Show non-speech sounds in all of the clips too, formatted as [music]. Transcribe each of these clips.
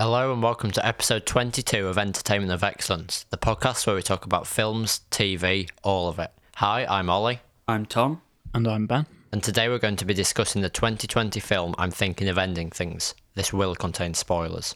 Hello and welcome to episode 22 of Entertainment of Excellence, the podcast where we talk about films, TV, all of it. Hi, I'm Ollie, I'm Tom. And I'm Ben. and today we're going to be discussing the 2020 film I'm Thinking of Ending Things. This will contain spoilers.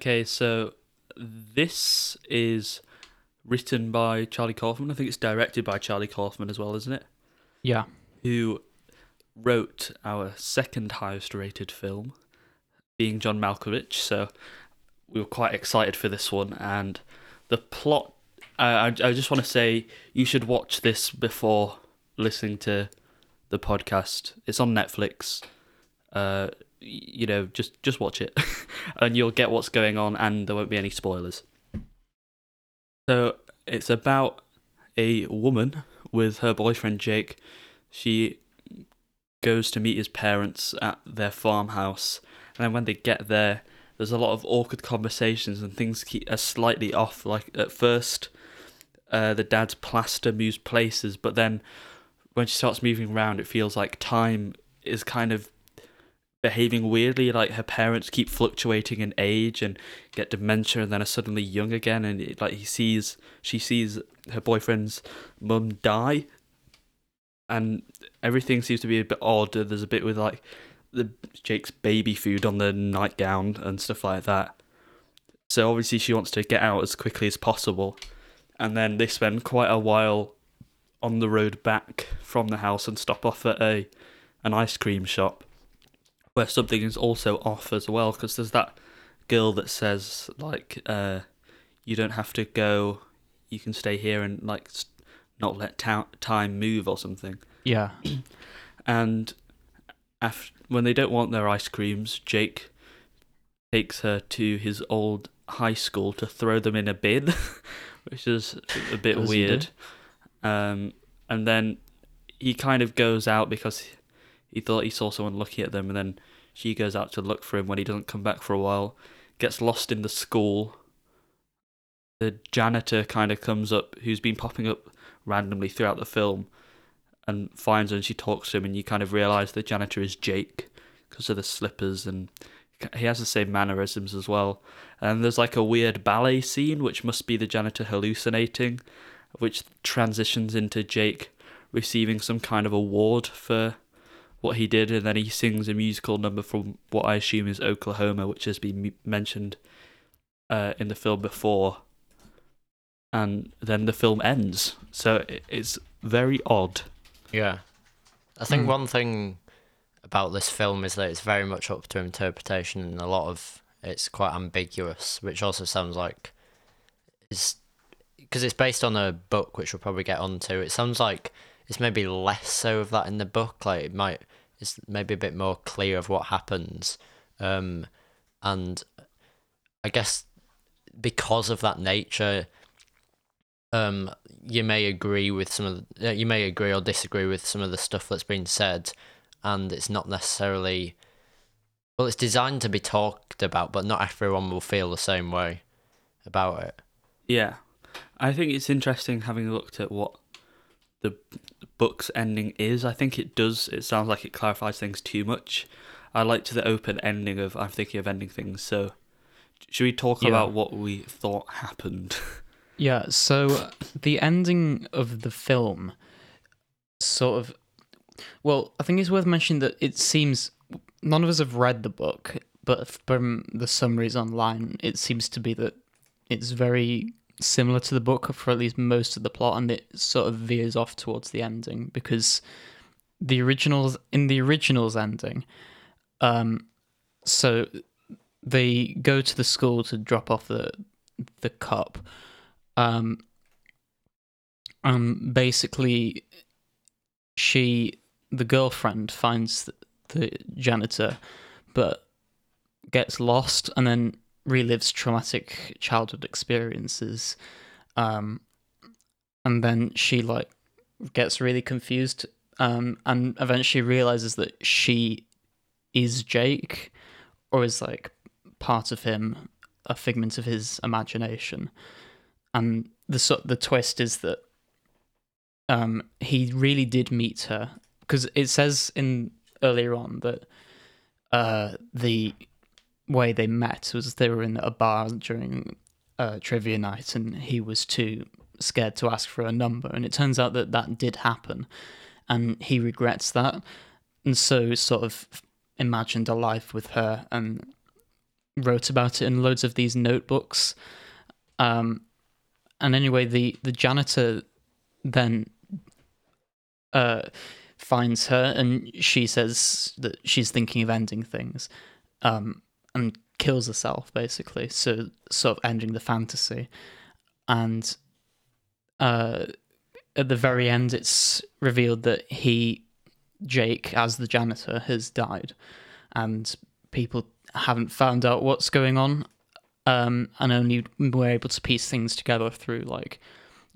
Okay, so this is written by Charlie Kaufman. I think it's directed by Charlie Kaufman as well, isn't it? Yeah. who wrote our second highest rated film, being John Malkovich. So we were quite excited for this one. And the plot, I, I, I just want to say you should watch this before listening to the podcast. It's on Netflix. Uh, you know, just just watch it, [laughs] and you'll get what's going on, and there won't be any spoilers. So it's about a woman with her boyfriend Jake. She goes to meet his parents at their farmhouse, and then when they get there, there's a lot of awkward conversations and things keep are slightly off. Like at first, uh, the dad's plaster moves places, but then when she starts moving around, it feels like time is kind of behaving weirdly. Like her parents keep fluctuating in age and get dementia, and then are suddenly young again. And it, like he sees, she sees her boyfriend's mum die, and everything seems to be a bit odd. There's a bit with like the Jake's baby food on the nightgown and stuff like that. So obviously she wants to get out as quickly as possible, and then they spend quite a while on the road back from the house and stop off at a an ice cream shop where something is also off as well because there's that girl that says like uh you don't have to go you can stay here and like not let ta- time move or something Yeah. [clears throat] and after, when they don't want their ice creams, Jake takes her to his old high school to throw them in a bin, [laughs] which is a bit As you do. weird. Um, and then he kind of goes out because he thought he saw someone looking at them, and then she goes out to look for him when he doesn't come back for a while. Gets lost in the school. The janitor kind of comes up, who's been popping up randomly throughout the film, and finds her and she talks to him and you kind of realize the janitor is Jake because of the slippers and he has the same mannerisms as well. And there's like a weird ballet scene which must be the janitor hallucinating, which transitions into Jake receiving some kind of award for what he did and then he sings a musical number from what I assume is Oklahoma which has been mentioned uh, in the film before. And then the film ends. So it's very odd. Yeah. I think Hmm. one thing about this film is that it's very much up to interpretation and a lot of it's quite ambiguous, which also sounds like is because it's based on a book which we'll probably get onto. It sounds like it's maybe less so of that in the book. Like it might it's maybe a bit more clear of what happens. Um and I guess because of that nature um you may agree with some of the, uh, you may agree or disagree with some of the stuff that's been said and it's not necessarily well it's designed to be talked about but not everyone will feel the same way about it Yeah. I think it's interesting having looked at what the book's ending is. I think it does, it sounds like it clarifies things too much. I liked the open ending of I'm thinking of ending things. So, should we talk Yeah. about what we thought happened? [laughs] Yeah. So the ending of the film sort of. Well, I think it's worth mentioning that it seems none of us have read the book, but from the summaries online, it seems to be that it's very similar to the book for at least most of the plot, and it sort of veers off towards the ending because the originals in the originals ending, um, so they go to the school to drop off the the cup, um, um, basically, she the girlfriend finds the, the janitor, but gets lost and then relives traumatic childhood experiences. Um, and then she like gets really confused um, and eventually realizes that she is Jake or is like part of him, a figment of his imagination. And the so- the twist is that um, he really did meet her because it says in earlier on that uh, the way they met was they were in a bar during uh, trivia night, and he was too scared to ask for a number, and it turns out that that did happen, and he regrets that, and so sort of imagined a life with her and wrote about it in loads of these notebooks. Um, and anyway, the the janitor then uh, finds her, and she says that she's thinking of ending things, um, and kills herself basically. So sort of ending the fantasy, and uh, at the very end, it's revealed that he, Jake, as the janitor, has died, and people haven't found out what's going on, um, and only were able to piece things together through like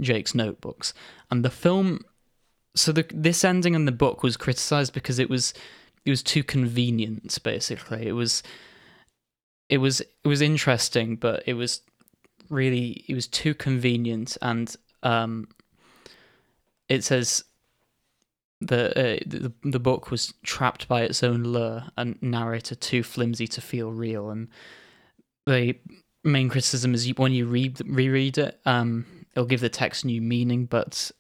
Jake's notebooks. And the film, so the this ending in the book was criticized because it was it was too convenient. Basically, it was it was it was interesting, but it was really it was too convenient, and um, it says the, uh, the the book was trapped by its own lure and narrator too flimsy to feel real. And the main criticism is when you read reread it um it'll give the text new meaning but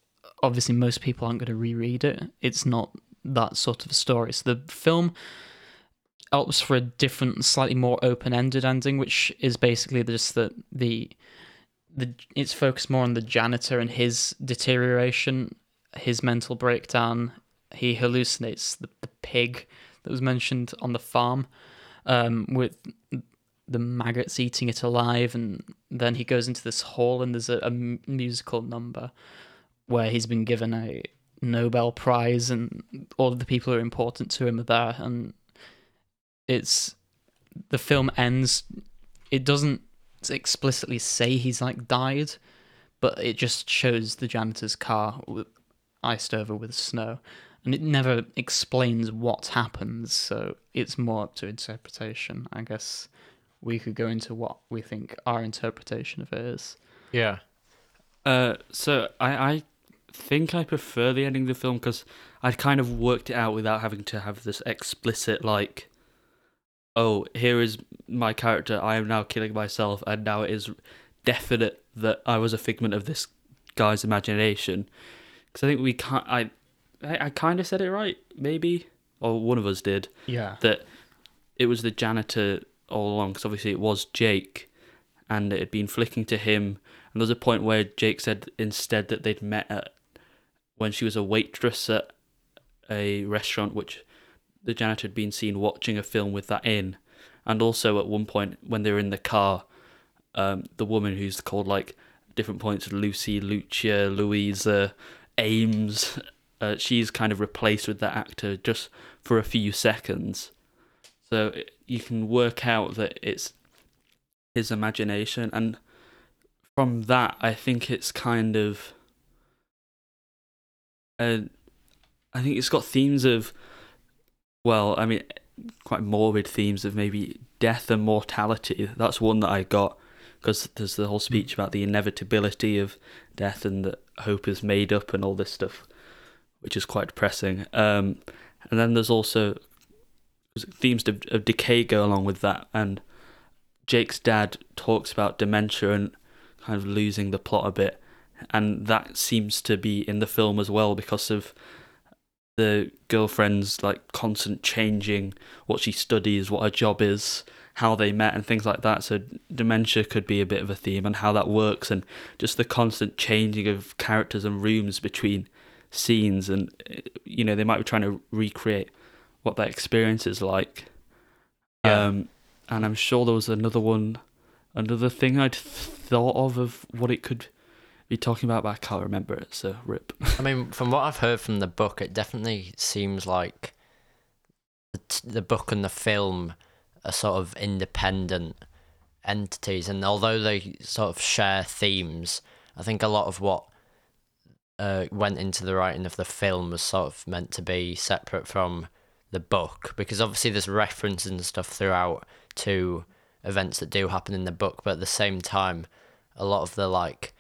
obviously most people aren't going to reread it. It's not that sort of a story. So the film opts for a different slightly more open-ended ending which is basically just that the the it's focused more on the janitor and his deterioration his mental breakdown. He hallucinates the, the pig that was mentioned on the farm um, with the maggots eating it alive. And then he goes into this hall, and there's a, a musical number where he's been given a Nobel Prize, and all of the people who are important to him are there. And it's the film ends. It doesn't explicitly say he's like died, but it just shows the janitor's car iced over with snow, and it never explains what happens. So it's more up to interpretation. I guess we could go into what we think our interpretation of it is. Yeah. Uh, so I, I think I prefer the ending of the film because I kind of worked it out without having to have this explicit like, oh, here is my character. I am now killing myself, and now it is definite that I was a figment of this guy's imagination because I think we can't. I, I, I kind of said it right, maybe, or one of us did. Yeah. That it was the janitor all along, because obviously it was Jake, and it had been flicking to him. And there's a point where Jake said instead that they'd met at when she was a waitress at a restaurant, which the janitor had been seen watching a film with that in. And also at one point when they were in the car, um, the woman who's called like different points Lucy, Lucia, Louisa, Ames, uh, she's kind of replaced with that actor just for a few seconds. So you can work out that it's his imagination, and from that, I think it's kind of. Uh, I think it's got themes of, well, I mean, quite morbid themes of maybe death and mortality. That's one that I got because there's the whole speech about the inevitability of death and that hope is made up and all this stuff, which is quite depressing. Um, and then there's also themes of, of decay go along with that. And Jake's dad talks about dementia and kind of losing the plot a bit. And that seems to be in the film as well because of the girlfriend's like constant changing what she studies, what her job is, how they met and things like that. So dementia could be a bit of a theme and how that works and just the constant changing of characters and rooms between scenes and you know they might be trying to recreate what that experience is like. Yeah. Um, and I'm sure there was another one, another thing I'd thought of of what it could be talking about, but I can't remember it. So rip. I mean, from what I've heard from the book, it definitely seems like the, the book and the film are sort of independent entities, and although they sort of share themes, I think a lot of what uh, went into the writing of the film was sort of meant to be separate from the book because obviously there's references and stuff throughout to events that do happen in the book, but at the same time, a lot of the like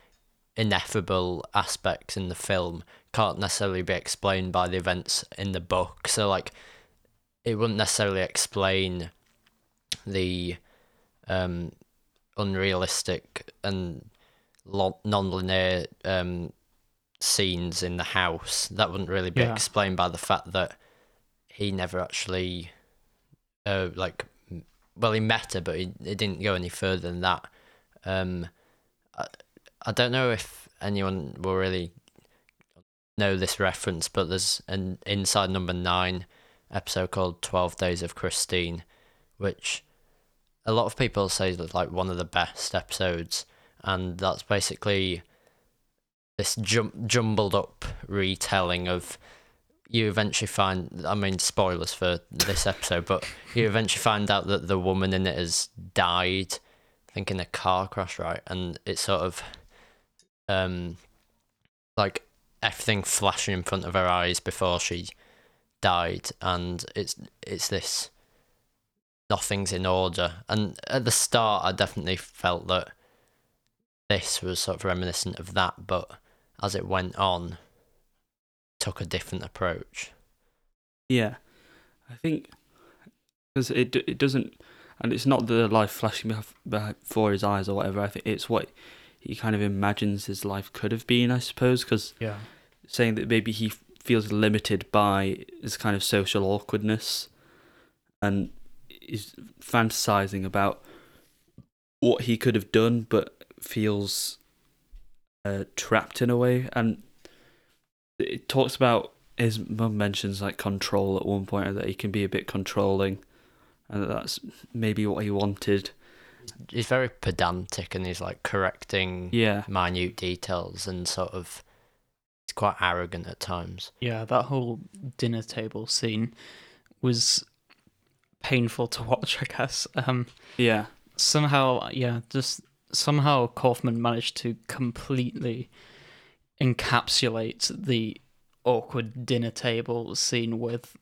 ineffable aspects in the film can't necessarily be explained by the events in the book. So like, it wouldn't necessarily explain the um, unrealistic and lo- non-linear um, scenes in the house. That wouldn't really be Yeah. explained by the fact that he never actually, uh, like, well, he met her, but he, he didn't go any further than that. Um, I don't know if anyone will really know this reference, but there's an inside number nine episode called 12 Days of Christine, which a lot of people say is like one of the best episodes, and that's basically this jum- jumbled up retelling of you eventually find I mean spoilers for this episode, but you eventually find out that the woman in it has died, I think in a car crash, right? And it's sort of um like everything flashing in front of her eyes before she died and it's it's this nothing's in order. And at the start I definitely felt that this was sort of reminiscent of that, but as it went on took a different approach. Yeah, I think because it it doesn't, and it's not the life flashing before his eyes or whatever. I think it's what he kind of imagines his life could have been. I suppose because Yeah. saying that maybe he feels limited by his kind of social awkwardness, and is fantasizing about what he could have done, but feels uh, trapped in a way. And it talks about his mum mentions like control at one point, that he can be a bit controlling, and that that's maybe what he wanted. He's very pedantic and he's like correcting Yeah, minute details and sort of he's quite arrogant at times. Yeah, that whole dinner table scene was painful to watch, [laughs] I guess. Um, yeah, somehow, yeah, just somehow Kaufman managed to completely encapsulate the awkward dinner table scene with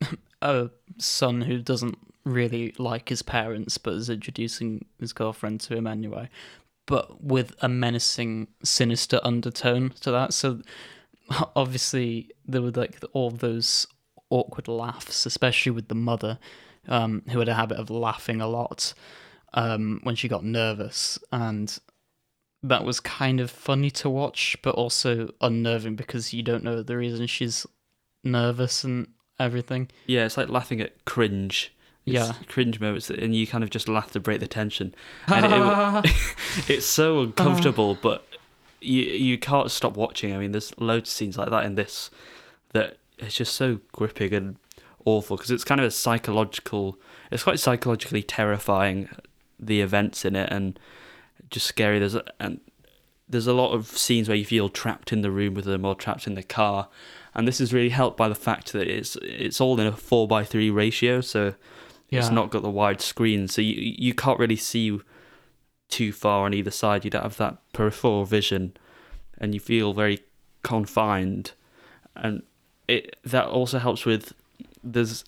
[laughs] a son who doesn't really like his parents but is introducing his girlfriend to him anyway, but with a menacing, sinister undertone to that. So [laughs] obviously there were like all those awkward laughs, especially with the mother, um, who had a habit of laughing a lot um, when she got nervous, and that was kind of funny to watch, but also unnerving because you don't know the reason she's nervous and everything. yeah. It's like laughing at cringe. It's Yeah. cringe moments, and you kind of just laugh to break the tension. [laughs] And it- [laughs] it's so uh-huh. uncomfortable, but you you can't stop watching. I mean, there's loads of scenes like that in this that it's just so gripping and awful because it's kind of a psychological. It's quite psychologically terrifying the events in it and just scary. There's a, and there's a lot of scenes where you feel trapped in the room with them or trapped in the car, and this is really helped by the fact that it's it's all in a four by three ratio, so it's not got the wide screen, so you you can't really see too far on either side. You don't have that peripheral vision, and you feel very confined. And it that also helps with there's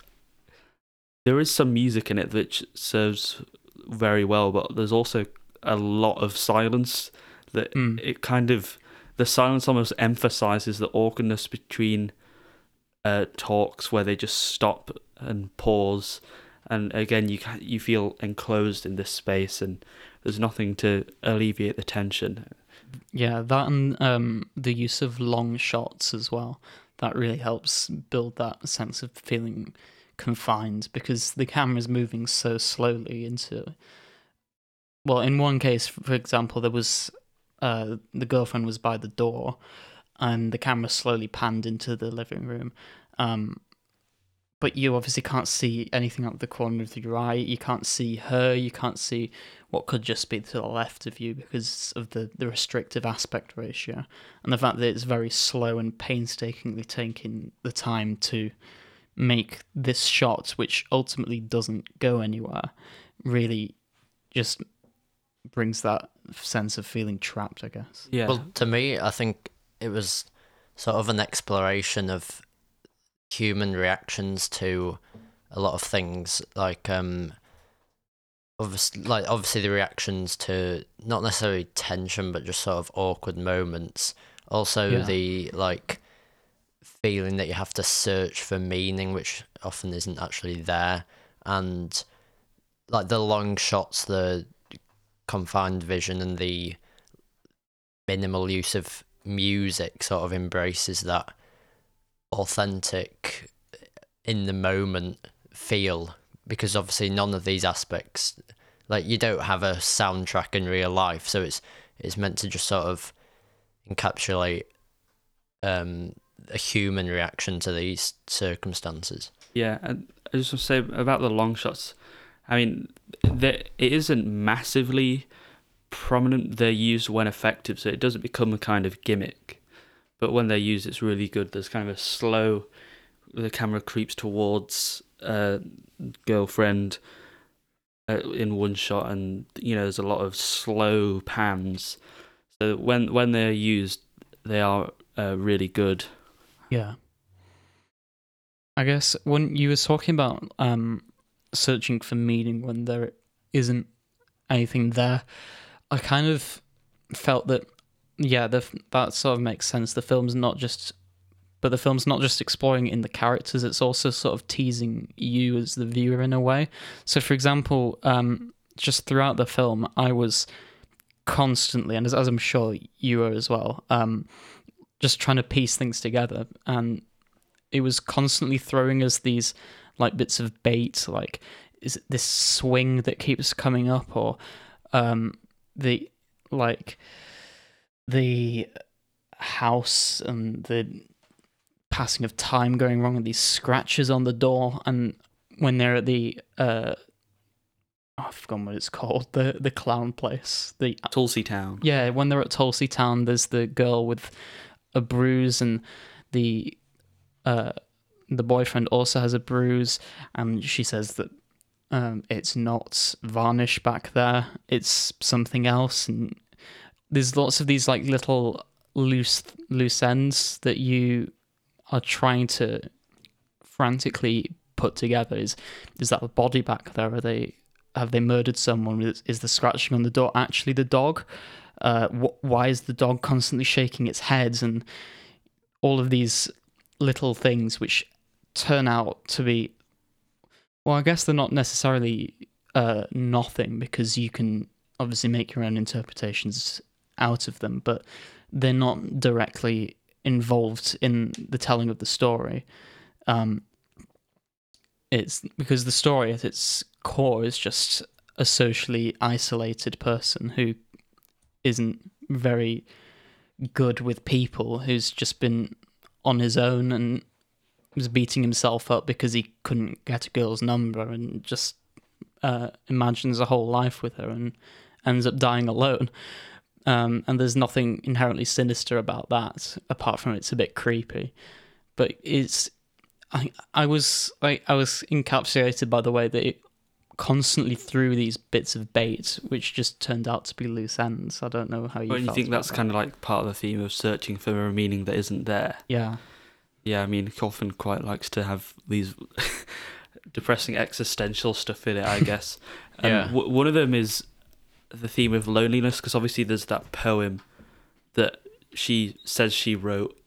there is some music in it which serves very well, but there's also a lot of silence that Mm. it kind of the silence almost emphasizes the awkwardness between uh, talks where they just stop and pause and again you ca- you feel enclosed in this space and there's nothing to alleviate the tension Yeah, that and um, the use of long shots as well. That really helps build that sense of feeling confined because the camera's moving so slowly into. Well, in one case, for example, there was uh, the girlfriend was by the door, and the camera slowly panned into the living room. Um, but you obviously can't see anything out of the corner of your eye. You can't see her. You can't see what could just be to the left of you because of the, the restrictive aspect ratio and the fact that it's very slow and painstakingly taking the time to make this shot, which ultimately doesn't go anywhere, really just brings that sense of feeling trapped, I guess. Yeah. Well, to me, I think it was sort of an exploration of human reactions to a lot of things, like um, obviously, like obviously the reactions to not necessarily tension, but just sort of awkward moments. Also, Yeah. the like feeling that you have to search for meaning, which often isn't actually there, and like the long shots, the confined vision, and the minimal use of music sort of embraces that authentic in the moment feel because obviously none of these aspects like you don't have a soundtrack in real life so it's it's meant to just sort of encapsulate um a human reaction to these circumstances Yeah, and I just want to say about the long shots. I mean, there, it isn't massively prominent. They're used when effective, so it doesn't become a kind of gimmick. But when they're used, it's really good. There's kind of a slow. The camera creeps towards uh, girlfriend uh, in one shot, and you know there's a lot of slow pans. So when when they're used, they are uh, really good. Yeah. I guess when you were talking about um searching for meaning when there isn't anything there, I kind of felt that yeah, the that sort of makes sense. The film's not just but the film's not just exploring in the characters, it's also sort of teasing you as the viewer in a way. So for example, um just throughout the film I was constantly and as, as I'm sure you were as well, um just trying to piece things together and it was constantly throwing us these like bits of bait like is this swing that keeps coming up or um the like the house and the passing of time going wrong and these scratches on the door and when they're at the uh oh, I've forgotten what it's called the the clown place the Tulsey Town. yeah, when they're at Tulsey Town, there's the girl with a bruise, and the uh, the boyfriend also has a bruise, and she says that um, it's not varnish back there; it's something else. And there's lots of these like little loose loose ends that you are trying to frantically put together. Is is that the body back there? Are they have they murdered someone? Is, is the scratching on the door actually the dog? Uh, wh- why is the dog constantly shaking its head? And all of these little things which turn out to be, well, I guess they're not necessarily uh, nothing because you can obviously make your own interpretations out of them, but they're not directly involved in the telling of the story. Um, it's because the story at its core is just a socially isolated person who isn't very good with people, who's just been on his own and was beating himself up because he couldn't get a girl's number and just uh, imagines a whole life with her and ends up dying alone. Um, and there's nothing inherently sinister about that, apart from it's a bit creepy. But it's, I, I was like, I was encapsulated by the way that it constantly threw these bits of bait, which just turned out to be loose ends. I don't know how you. Don't you think that's that. kind of like part of the theme of searching for a meaning that isn't there? yeah, Yeah, I mean, Kaufman quite likes to have these [laughs] depressing existential stuff in it, I guess. [laughs] Yeah. w- one of them is the theme of loneliness, because obviously there's that poem that she says she wrote.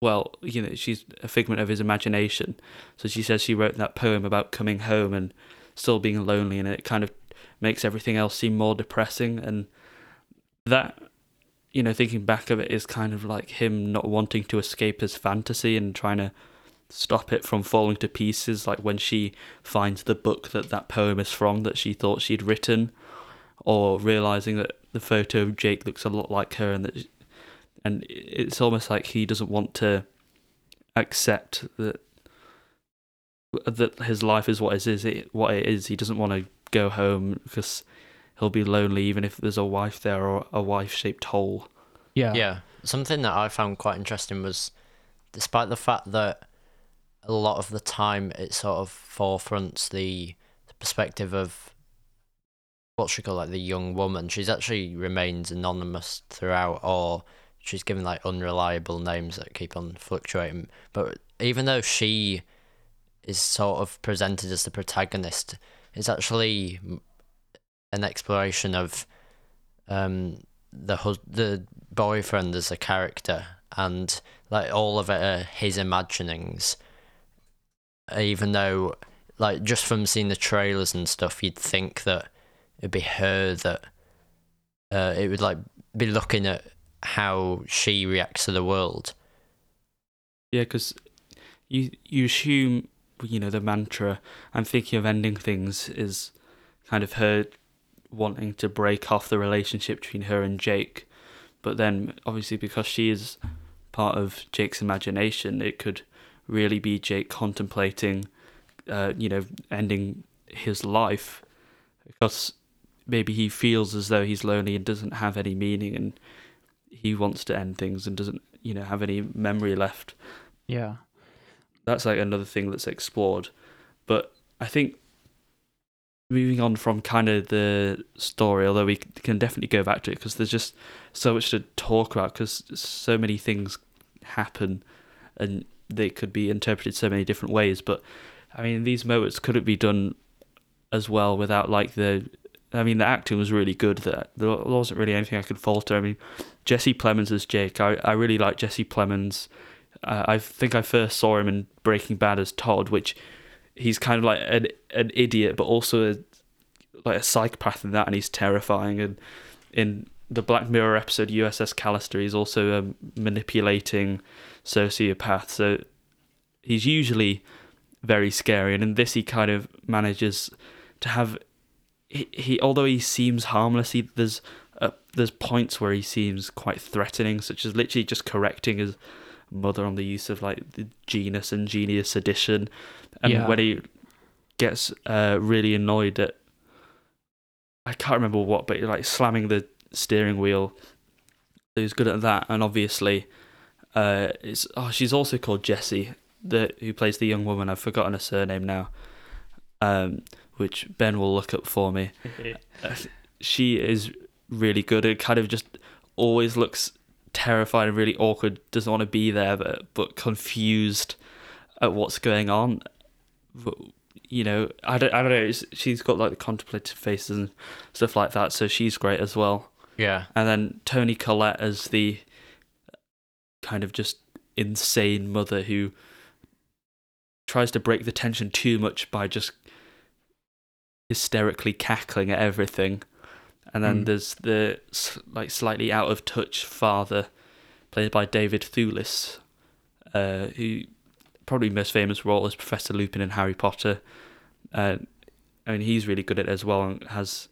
Well, you know, she's a figment of his imagination. So she says she wrote that poem about coming home and still being lonely, and it kind of makes everything else seem more depressing. And that you know, thinking back of it is kind of like him not wanting to escape his fantasy and trying to stop it from falling to pieces. Like when she finds the book that that poem is from that she thought she'd written, or realizing that the photo of Jake looks a lot like her, and that, and it's almost like he doesn't want to accept that that his life is what it is. It what it is. He doesn't want to go home because he'll be lonely even if there's a wife there or a wife shaped hole. yeah, Yeah, something that I found quite interesting was, despite the fact that a lot of the time it sort of forefronts the, the perspective of what she called like the young woman. She's actually remains anonymous throughout, or she's given like unreliable names that keep on fluctuating. But even though she is sort of presented as the protagonist, it's actually an exploration of um the hus- the boyfriend as a character and like all of it are his imaginings even though like just from seeing the trailers and stuff you'd think that it'd be her that uh, it would like be looking at how she reacts to the world Yeah, because you you assume you know the mantra. I'm thinking of ending things is kind of her wanting to break off the relationship between her and Jake, but then obviously because she is part of Jake's imagination, it could really be Jake contemplating, uh, you know, ending his life because maybe he feels as though he's lonely and doesn't have any meaning and he wants to end things and doesn't you know have any memory left Yeah. that's like another thing that's explored. But I think moving on from kind of the story, although we can definitely go back to it because there's just so much to talk about because so many things happen and they could be interpreted so many different ways. But I mean, these moments couldn't be done as well without like the. I mean, the acting was really good. That there wasn't really anything I could falter. I mean, Jesse Plemons as Jake. I, I really like Jesse Plemons. Uh, I think I first saw him in Breaking Bad as Todd, which he's kind of like an an idiot, but also a, like a psychopath in that, and he's terrifying. And in the Black Mirror episode USS Callister, he's also a manipulating sociopath. So he's usually very scary, and in this, he kind of manages to have. He, he although he seems harmless, he, there's uh, there's points where he seems quite threatening, such as literally just correcting his mother on the use of like the genus and genius addition, and Yeah. when he gets uh, really annoyed at I can't remember what, but like slamming the steering wheel. So he's good at that, and obviously, uh, it's oh she's also called Jessie, the who plays the young woman. I've forgotten her surname now, um, which Ben will look up for me. [laughs] Uh, she is really good. It kind of just always looks terrified and really awkward. Doesn't want to be there, but but confused at what's going on. But, you know, I don't, I don't know. She's got like the contemplative faces and stuff like that, so she's great as well. yeah And then Toni Collette as the kind of just insane mother who tries to break the tension too much by just hysterically cackling at everything. And then Mm. there's the like slightly out of touch father, played by David Thewlis, uh, who probably most famous role as Professor Lupin in Harry Potter. Uh, I mean, he's really good at it as well and has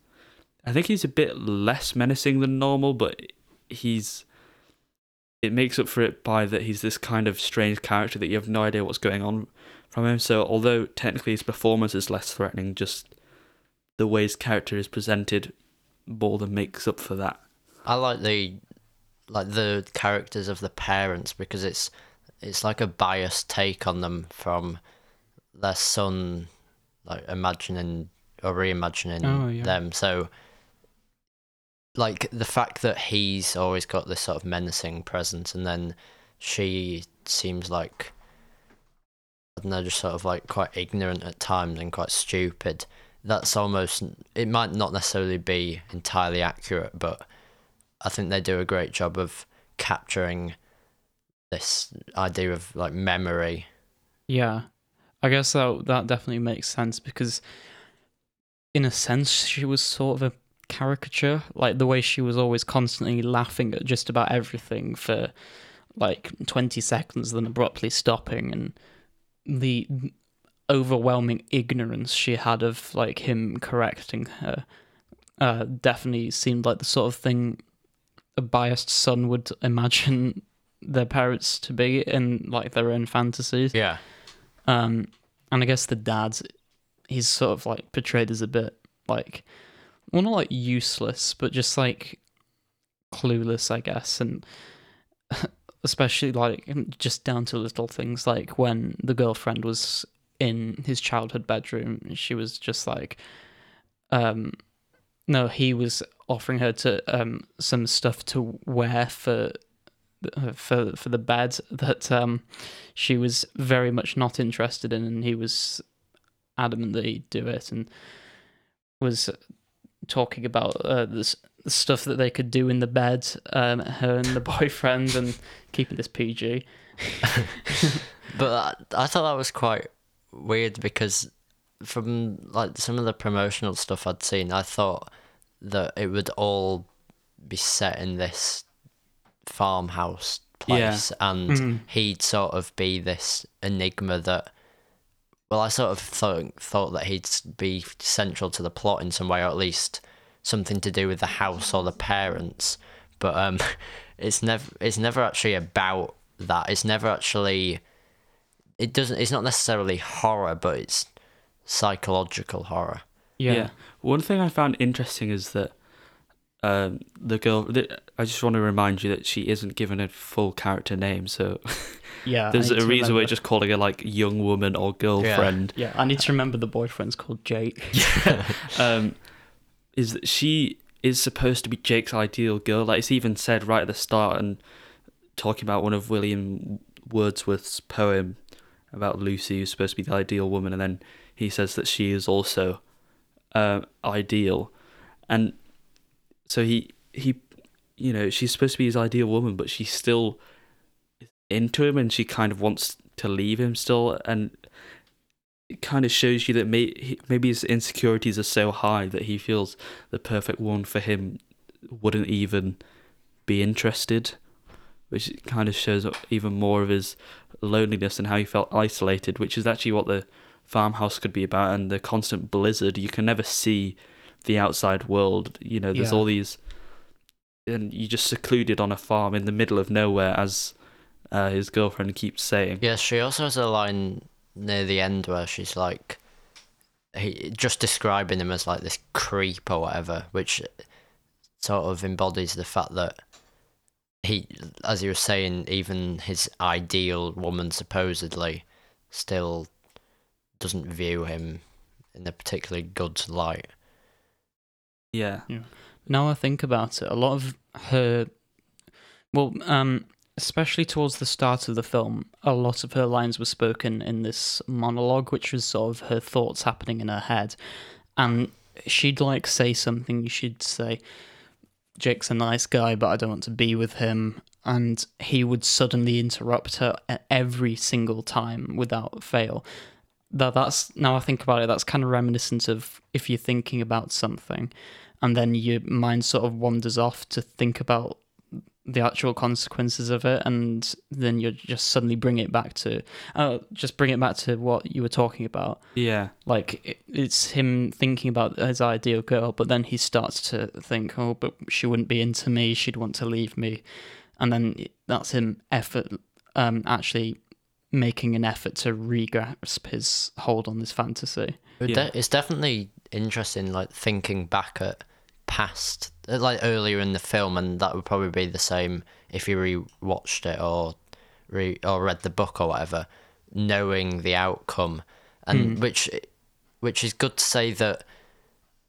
I think he's a bit less menacing than normal, but he's it makes up for it by that he's this kind of strange character that you have no idea what's going on from him. So although technically his performance is less threatening, just the way his character is presented more than makes up for that. I like the like the characters of the parents because it's it's like a biased take on them from their son like imagining or reimagining Oh, yeah. them. So like the fact that he's always got this sort of menacing presence and then she seems like I don't know, just sort of like quite ignorant at times and quite stupid. That's almost it might not necessarily be entirely accurate, but I think they do a great job of capturing this idea of like memory. Yeah, I guess that that definitely makes sense because, in a sense, she was sort of a caricature. Like the way she was always constantly laughing at just about everything for like twenty seconds, then abruptly stopping, and the overwhelming ignorance she had of like him correcting her uh, definitely seemed like the sort of thing a biased son would imagine [laughs] their parents to be in like their own fantasies. Yeah. Um, and I guess the dad, he's sort of like portrayed as a bit like, well, not like useless, but just like clueless, I guess. And [laughs] especially like just down to little things like when the girlfriend was in his childhood bedroom, she was just like, um, no, he was offering her to um some stuff to wear for uh, for for the bed that um she was very much not interested in, and he was adamant that he'd do it, and was talking about uh, stuff that they could do in the bed, um, her and the [laughs] boyfriend, and keeping this PG. [laughs] But I, I thought that was quite weird because from like some of the promotional stuff I'd seen, I thought that it would all be set in this farmhouse place, and Mhm. he'd sort of be this enigma that. Well, I sort of thought thought that he'd be central to the plot in some way, or at least something to do with the house or the parents. But um, [laughs] it's never it's never actually about that. It's never actually. It doesn't. It's not necessarily horror, but it's psychological horror. Yeah. One thing I found interesting is that um, the girl. th- I just want to remind you that she isn't given a full character name, so [laughs] Yeah. There's a reason we're just calling her like young woman or girlfriend. Yeah, yeah I need to remember the boyfriend's called Jake. [laughs] yeah um, is that she is supposed to be Jake's ideal girl. Like it's even said right at the start, and talking about one of William Wordsworth's poem about Lucy, who's supposed to be the ideal woman, and then he says that she is also uh, ideal, and so he he, you know, she's supposed to be his ideal woman, but she's still into him, and she kind of wants to leave him still, and it kind of shows you that may, maybe his insecurities are so high that he feels the perfect one for him wouldn't even be interested, which kind of shows up even more of his loneliness and how he felt isolated, which is actually what the farmhouse could be about. And the constant blizzard, you can never see the outside world. You know, there's Yeah. all these, and you're just secluded on a farm in the middle of nowhere, as uh, his girlfriend keeps saying. Yeah, she also has a line near the end where she's like, he just describing him as like this creep or whatever, which sort of embodies the fact that he, as you were saying, even his ideal woman supposedly still doesn't view him in a particularly good light. Yeah. Now I think about it, a lot of her, well, um, especially towards the start of the film, a lot of her lines were spoken in this monologue, which was sort of her thoughts happening in her head, and she'd like say something. She'd say, "Jake's a nice guy, but I don't want to be with him." And he would suddenly interrupt her every single time without fail. That that's now I think about it. That's kind of reminiscent of if you're thinking about something, and then your mind sort of wanders off to think about the actual consequences of it, and then you just suddenly bring it back to, uh, just bring it back to what you were talking about. Yeah. Like it, it's him thinking about his ideal girl, but then he starts to think, oh, but she wouldn't be into me. She'd want to leave me, and then that's him effort, um, actually making an effort to re-grasp his hold on this fantasy. Yeah. it's definitely interesting, like thinking back at past, uh, like earlier in the film, and that would probably be the same if you re-watched it or re or read the book or whatever, knowing the outcome, and Mm. which which is good to say that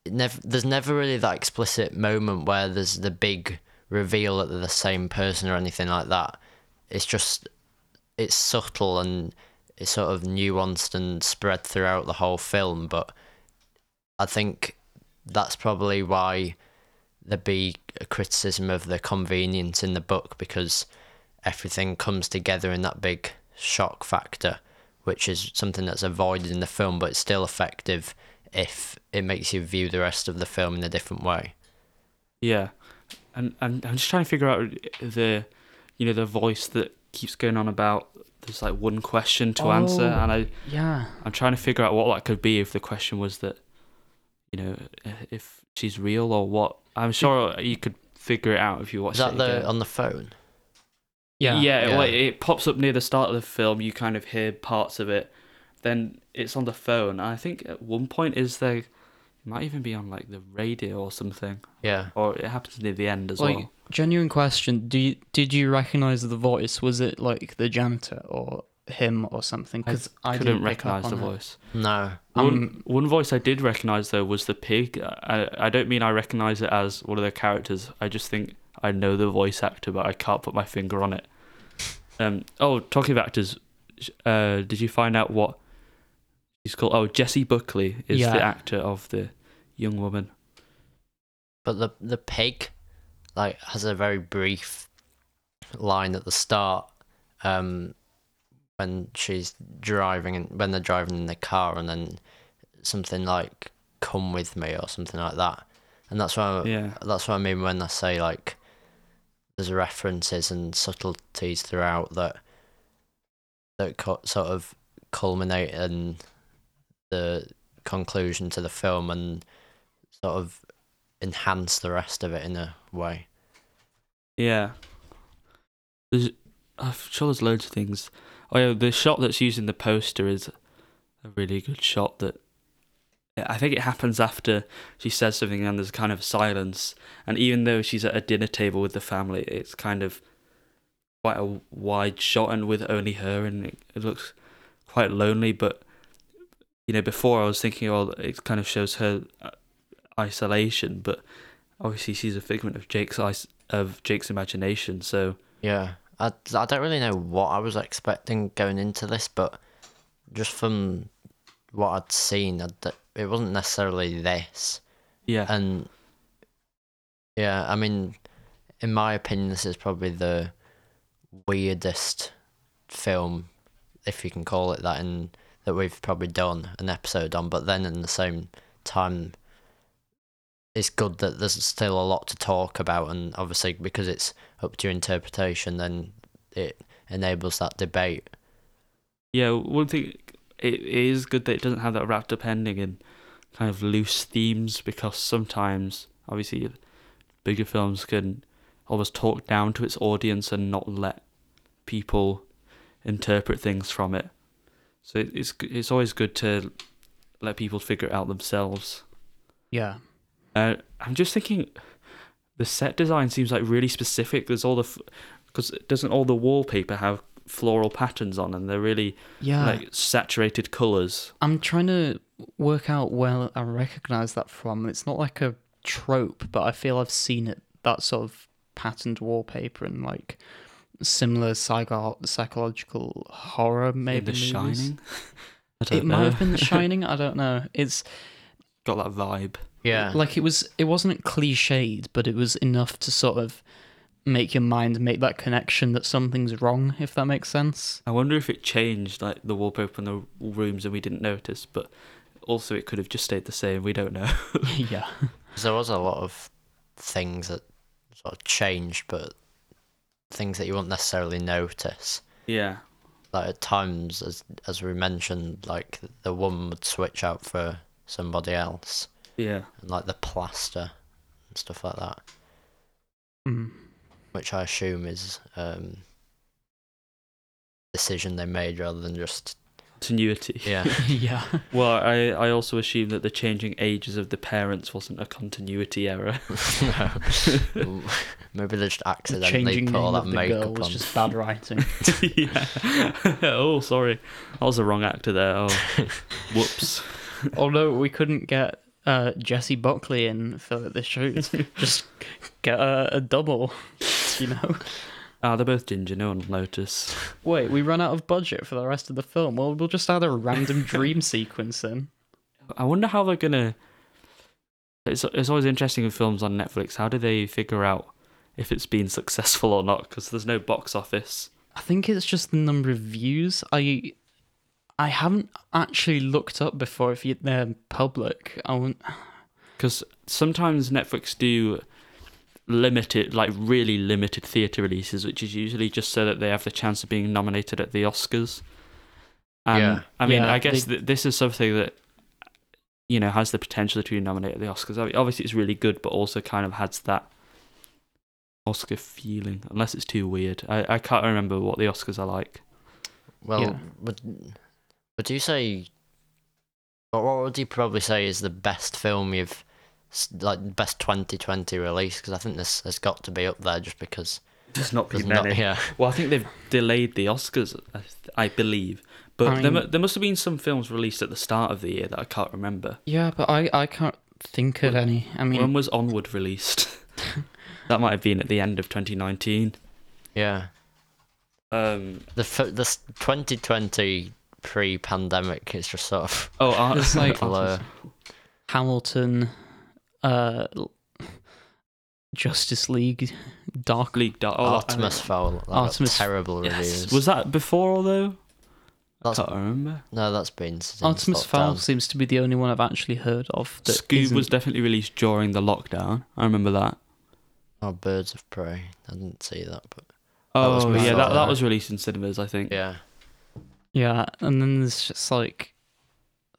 never there's never really that explicit moment where there's the big reveal that they're the same person or anything like that. It's just it's subtle and it's sort of nuanced and spread throughout the whole film, but I think that's probably why there'd be a criticism of the convenience in the book because everything comes together in that big shock factor, which is something that's avoided in the film, but it's still effective if it makes you view the rest of the film in a different way. Yeah, and and I'm just trying to figure out the, you know, the voice that keeps going on about there's like one question to answer, Oh. and I Yeah. I'm trying to figure out what that could be if the question was that, you know, uh, if she's real or what. I'm sure you could figure it out if you watch Is that it the again. on the phone? Yeah. yeah, Yeah. well, it pops up near the start of the film. You kind of hear parts of it. Then it's on the phone. I think at one point is there might even be on like the radio or something, Yeah. or it happens near the end as Like, well. genuine question: Do you, did you recognize the voice? Was it like the janitor or him or something? Because I, Couldn't didn't recognize the it. voice. No. One, Um, one voice I did recognize though was the pig. I I don't mean I recognize it as one of the characters. I just think I know the voice actor, but I can't put my finger on it. Um. Oh, talking of actors, uh, did you find out what he's called? Oh, Jessie Buckley is Yeah. the actor of the young woman. But the the pig, like, has a very brief line at the start, um, when she's driving and when they're driving in the car, and then something like "come with me" or something like that, and that's what I, Yeah. that's what I mean when I say like there's references and subtleties throughout that that co- sort of culminate in the conclusion to the film and sort of enhance the rest of it in a way. Yeah. There's, I'm sure there's loads of things. Oh yeah, the shot that's used in the poster is a really good shot. That I think it happens after she says something and there's kind of silence. And even though she's at a dinner table with the family, it's kind of quite a wide shot and with only her, and it, it looks quite lonely. But you know, before I was thinking, oh, it kind of shows her uh, isolation, but obviously she's a figment of Jake's of Jake's imagination. So Yeah, I, I don't really know what I was expecting going into this, but just from what I'd seen, I d it wasn't necessarily this. yeah, And yeah, I mean, in my opinion, this is probably the weirdest film, if you can call it that, in that we've probably done an episode on. But then, in the same time, it's good that there's still a lot to talk about, and obviously because it's up to interpretation, then it enables that debate. yeah. One thing it is good that it doesn't have that wrapped up ending and kind of loose themes because sometimes, obviously, bigger films can almost talk down to its audience and not let people interpret things from it. So it's it's always good to let people figure it out themselves. Yeah. Uh, I'm just thinking, the set design seems like really specific. There's all the, because doesn't all the wallpaper have floral patterns on, and they're really Yeah. like saturated colors. I'm trying to work out where I recognize that from. It's not like a trope, but I feel I've seen it that sort of patterned wallpaper and like similar psycho- psychological horror maybe in The movies. Shining. [laughs] I don't It know. might have been The [laughs] Shining. I don't know. It's Got that vibe. Yeah, like it was. It wasn't cliched, but it was enough to sort of make your mind make that connection that something's wrong. If that makes sense. I wonder if it changed like the wallpaper in the rooms and we didn't notice, but also it could have just stayed the same. We don't know. [laughs] [laughs] yeah. there was a lot of things that sort of changed, but things that you wouldn't necessarily notice. yeah. like at times as as we mentioned like the woman would switch out for somebody else Yeah. and like the plaster and stuff like that Mm. which i assume is um decision they made rather than just Continuity. yeah [laughs] yeah. Well, I, I also assume that the changing ages of the parents wasn't a continuity error. [laughs] no. [laughs] maybe they just The accidentally changing put all that of the girl makeup was on just bad writing. yeah. oh, sorry. I was the wrong actor there. Oh, whoops. Although we couldn't get uh, Jessie Buckley in for the shoot, just get a, a double, you know. Ah, they're both ginger. No one will notice. Wait, we run out of budget for the rest of the film. Well, we'll just add a random dream [laughs] sequence in. I wonder how they're gonna. It's it's always interesting with films on Netflix. How do they figure out if it's been successful or not? Because there's no box office. I think it's just the number of views. I I haven't actually looked up before if you, they're public. I won't, Because sometimes Netflix do limited, like really limited theatre releases, which is usually just so that they have the chance of being nominated at the Oscars. And, Yeah. I mean, Yeah, I guess they- that this is something that you know has the potential to be nominated at the Oscars. I mean, obviously, it's really good, but also kind of has that Oscar feeling, unless it's too weird. I, I can't remember what the Oscars are like. well Yeah. would would you say But what would you probably say is the best film you've like best 2020 release? Because I think this has got to be up there just because There's not there's been not. many. Yeah, Well, I think they've delayed the Oscars, I, I believe. But I there, mean- mu- there must have been some films released at the start of the year that I can't remember. Yeah, but I, I can't think of any. I mean, when was Onward released? [laughs] that might have been at the end of 2019. yeah. Um, The f- this 2020 pre-pandemic It's just sort of oh, Ar- It's like- [laughs] blur. Hamilton, uh, Justice League, Dark. League Dark. Oh, Artemis Fowl. That got Artemis- terrible Yes. reviews. Was that before though? I That's, can't remember. no, that's been since Artemis Fowl seems to be the only one I've actually heard of. That Scoob was isn't- definitely released during the lockdown. I remember that. Oh, Birds of Prey. I didn't see that, but Oh was yeah, that, that that. was released in cinemas, I think. yeah. Yeah, and then there's just like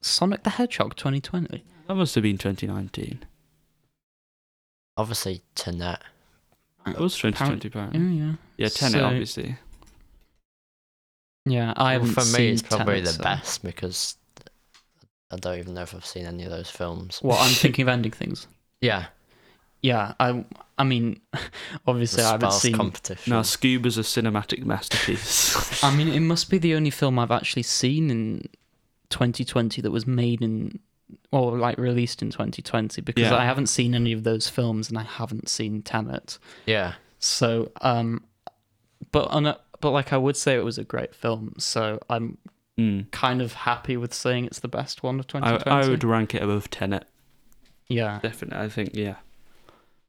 Sonic the Hedgehog 2020. That must have been 2019. Obviously, Tenet. That was 2020, apparently. Yeah, yeah. Yeah, Tenet, So- obviously. Yeah, I Well, haven't for seen me, it's probably Tenet, the so- best because I don't even know if I've seen any of those films. What I'm [laughs] thinking of ending things. Yeah, Yeah, I I mean, [laughs] obviously I haven't seen. competition. No, Scoob is a cinematic masterpiece. [laughs] I mean, it must be the only film I've actually seen in 2020 that was made in or like released in 2020 because Yeah. I haven't seen any of those films and I haven't seen Tenet. Yeah, So, um, but on a, but like I would say it was a great film. So I'm Mm. kind of happy with saying it's the best one of I, 2020. I would rank it above Tenet, yeah. definitely. I think, yeah.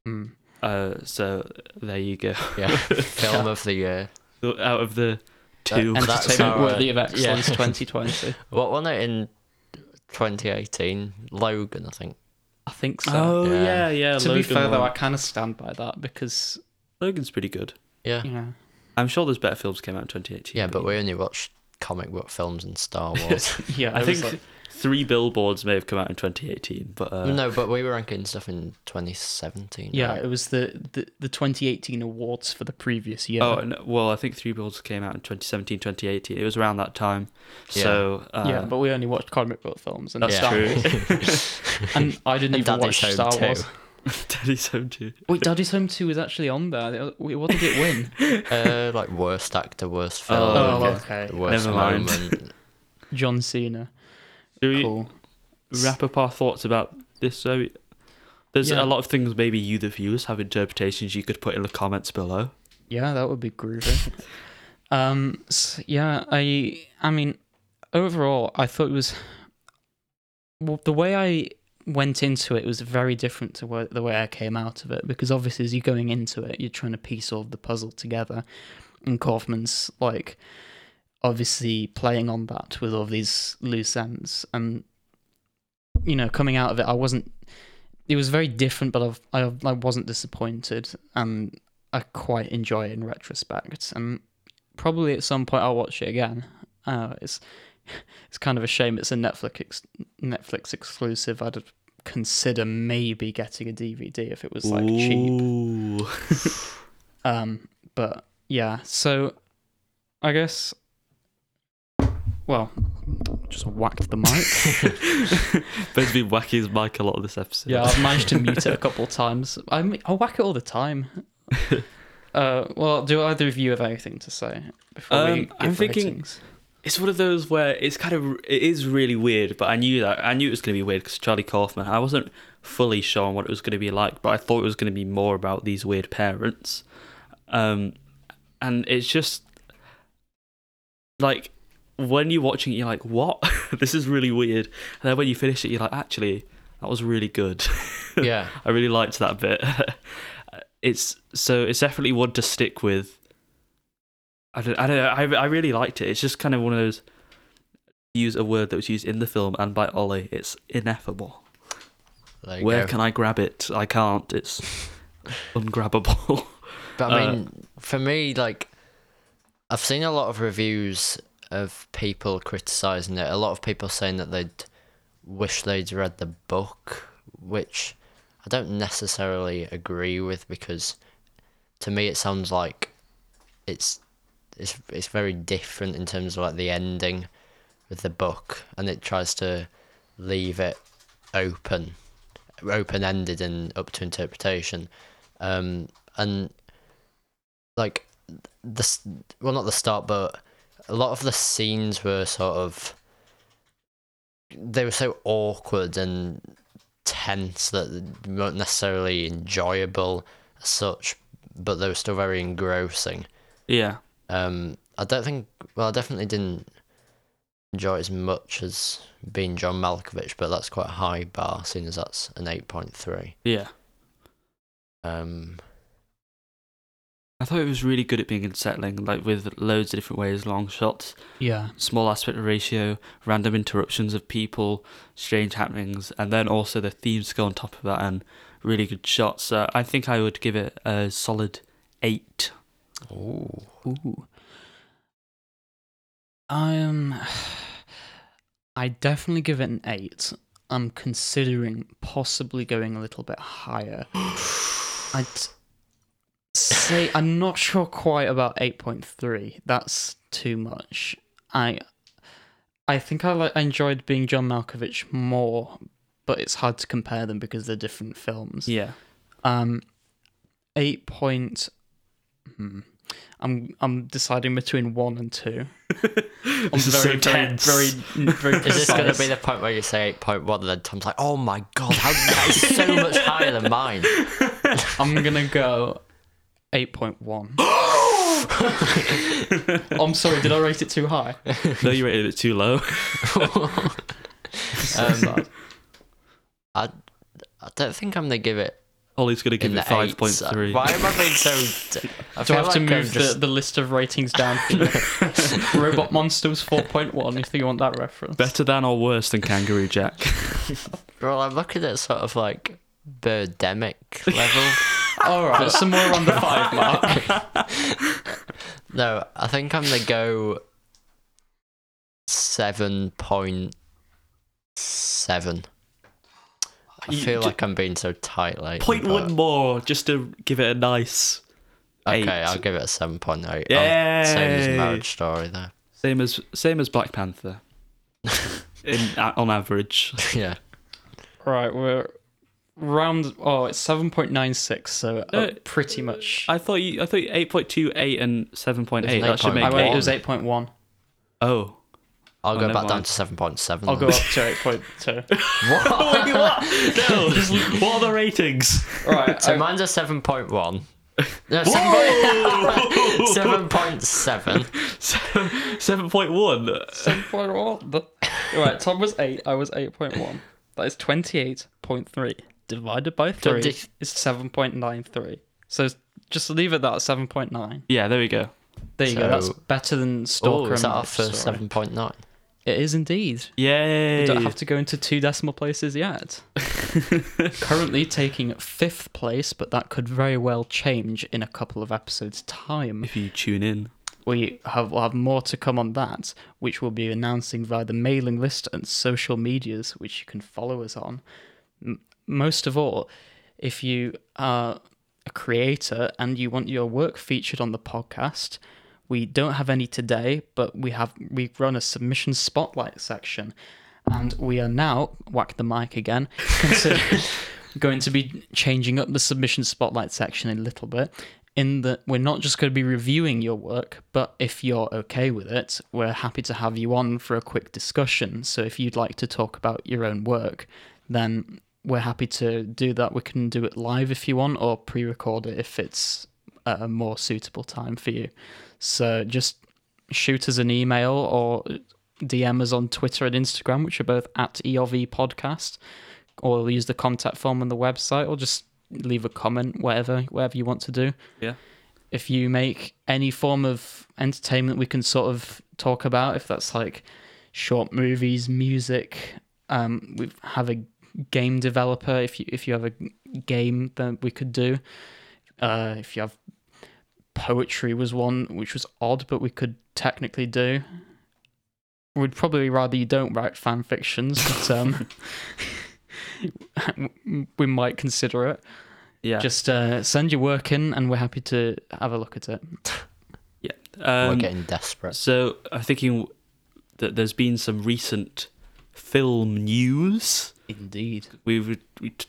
Mm. Uh, so there you go. yeah. Film of the year. Out of the two, That- that's Entertainment our, worthy of excellence yeah. 2020. [laughs] What won it in 2018? Logan, I think. I think so. oh Yeah. yeah, yeah. to Logan be fair, though, I kind of stand by that because Logan's pretty good. Yeah. yeah, I'm sure there's better films came out in 2018. Yeah, but we only watched comic book films and Star [laughs] Wars. yeah. I think like- three billboards may have come out in 2018, but uh, no, but we were ranking stuff in 2017. yeah, right? it was the, the the 2018 awards for the previous year. Oh no, well, I think three billboards came out in 2017, 2018. It was around that time. So uh, yeah, but we only watched comic book films and that's Star true. [laughs] [laughs] And I didn't And even Daddy's watch Home Star too. Wars. [laughs] Daddy's Home 2. Wait, Daddy's Home 2 was actually on there. What did it win? uh, like worst actor, worst film, Oh, Oh, okay. okay. worst Never mind. moment. John Cena. Do we Cool. wrap up our thoughts about this? So there's Yeah. a lot of things maybe you, the viewers, have interpretations you could put in the comments below. Yeah, that would be groovy. [laughs] um, s yeah, I, I mean, overall, I thought it was. Well, the way I went into it was very different to wha- the way I came out of it because obviously, as you're going into it, you're trying to piece all the puzzle together, and Kaufman's like, obviously playing on that with all these loose ends, and you know, coming out of it, I wasn't. It was very different, but I've, I I wasn't disappointed, and I quite enjoy it in retrospect, and probably at some point I'll watch it again. Uh, it's [laughs] it's kind of a shame it's a Netflix ex- Netflix exclusive. I'd consider maybe getting a DVD if it was like cheap. [laughs] Um, but yeah, so I guess. Well, just whacked the mic. [laughs] Ben's been whacking his mic a lot of this episode. Yeah, I've managed to mute it a [laughs] couple of times. I mean, I whack it all the time. [laughs] Uh, well, do either of you have anything to say before we Um, give I'm thinking- ratings? It's one of those where it's kind of it is really weird, but I knew that I knew it was going to be weird because Charlie Kaufman. I wasn't fully sure on what it was going to be like, but I thought it was going to be more about these weird parents. Um, and it's just like when you're watching it, you're like, "What? [laughs] this is really weird." And then when you finish it, you're like, "Actually, that was really good." [laughs] yeah, I really liked that bit. [laughs] it's so it's definitely one to stick with. I don't, I don't know. I, I really liked it. It's just kind of one of those. Use a word that was used in the film and by Ollie. It's ineffable. Where go. can I grab it? I can't. It's ungrabbable. But I Uh, mean, for me, like, I've seen a lot of reviews of people criticizing it. A lot of people saying that they'd wish they'd read the book, which I don't necessarily agree with because to me it sounds like it's it's it's very different in terms of like the ending with the book, and it tries to leave it open, open ended and up to interpretation. Um, and like the s- well, not the start, but a lot of the scenes were sort of they were so awkward and tense that they weren't necessarily enjoyable as such, but they were still very engrossing. Yeah. Um, I don't think. Well, I definitely didn't enjoy it as much as being John Malkovich, but that's quite a high bar, seeing as that's an eight point three. Yeah. Um, I thought it was really good at being unsettling, like with loads of different ways, long shots, Yeah. small aspect ratio, random interruptions of people, strange happenings, and then also the themes go on top of that and really good shots. So I think I would give it a solid eight. ooh, Ooh. I um [sighs] I definitely give it an eight. I'm considering possibly going a little bit higher. [gasps] I'd say I'm not sure quite about eight point three. That's too much. I I think I like I enjoyed being John Malkovich more, but it's hard to compare them because they're different films. Yeah. Um, eight point. Hmm. I'm I'm deciding between one and two. [laughs] I'm This is so tense. very, very, very is this going to be the point where you say eight point one, and then Tom's like, "Oh my god, how that is so much higher than mine." [laughs] I'm gonna go eight point one. [gasps] [laughs] I'm sorry, did I rate it too high? no, you rated it too low. So [laughs] Um, sad. I, I don't think I'm gonna give it Ollie's going to give in it the five eights. point three. Why am I being so? [laughs] d- I Do I feel have to like I'm move just- the, the list of ratings down for you? Robot Monsters 4.1 if you want that reference. Better than or worse than Kangaroo Jack? Well, I'm looking at sort of like Birdemic level. Alright, somewhere around the 5 mark. no, I think I'm gonna go seven point seven. I You- feel ju- like I'm being so tight lately. Point but- one more, just to give it a nice. Okay, eight. I'll give it a seven point eight. Yay! Same as Marriage Story there. Same as same as Black Panther. [laughs] In uh, on average. [laughs] yeah. Right, we're round. Oh, it's 7.96, so uh, pretty much. I thought you I thought eight point two eight and seven point eight. It's That should make I went, it was 8.1. Oh. I'll Oh, go never back down mind. to seven point seven. I'll go up to 8.2. What? [laughs] Wait, what? [laughs] No. what are the ratings? right, so I- mine's a seven point one. No, Whoa! seven point [laughs] seven. Seven point one. 7.1. Right, Tom was 8, I was 8.1. That is 28.3. Divided by 3 Twenty- is 7.93. So just leave it that at 7.9. Yeah, there we go. There you go, that's better than Oh, Stalker is and that our first seven point nine? It is indeed. Yay! We don't have to go into two decimal places yet. [laughs] Currently taking fifth place, but that could very well change in a couple of episodes' time. If you tune in. We have, we'll have more to come on that, which we'll be announcing via the mailing list and social medias, which you can follow us on. Most of all, if you are a creator and you want your work featured on the podcast, we don't have any today, but we have we run a submission spotlight section, and we are now whack the mic again. [laughs] [laughs] Going to be changing up the submission spotlight section a little bit. In that we're not just going to be reviewing your work, but if you're okay with it, we're happy to have you on for a quick discussion. So if you'd like to talk about your own work, then we're happy to do that. We can do it live if you want, or pre-record it if it's at a more suitable time for you. So just shoot us an email or DM us on Twitter and Instagram, which are both at EOV Podcast, or use the contact form on the website, or just leave a comment, whatever, whatever you want to do. Yeah. If you make any form of entertainment, we can sort of talk about. If that's like short movies, music, um, we have a game developer. If you if you have a game that we could do, uh, if you have poetry was one which was odd, but we could technically do. We'd probably rather you don't write fan fictions, but um, [laughs] [laughs] we might consider it. Yeah. Just uh, send your work in, and we're happy to have a look at it. [laughs] Yeah, we're um, getting desperate. So I'm thinking that there's been some recent film news. Indeed. We we t-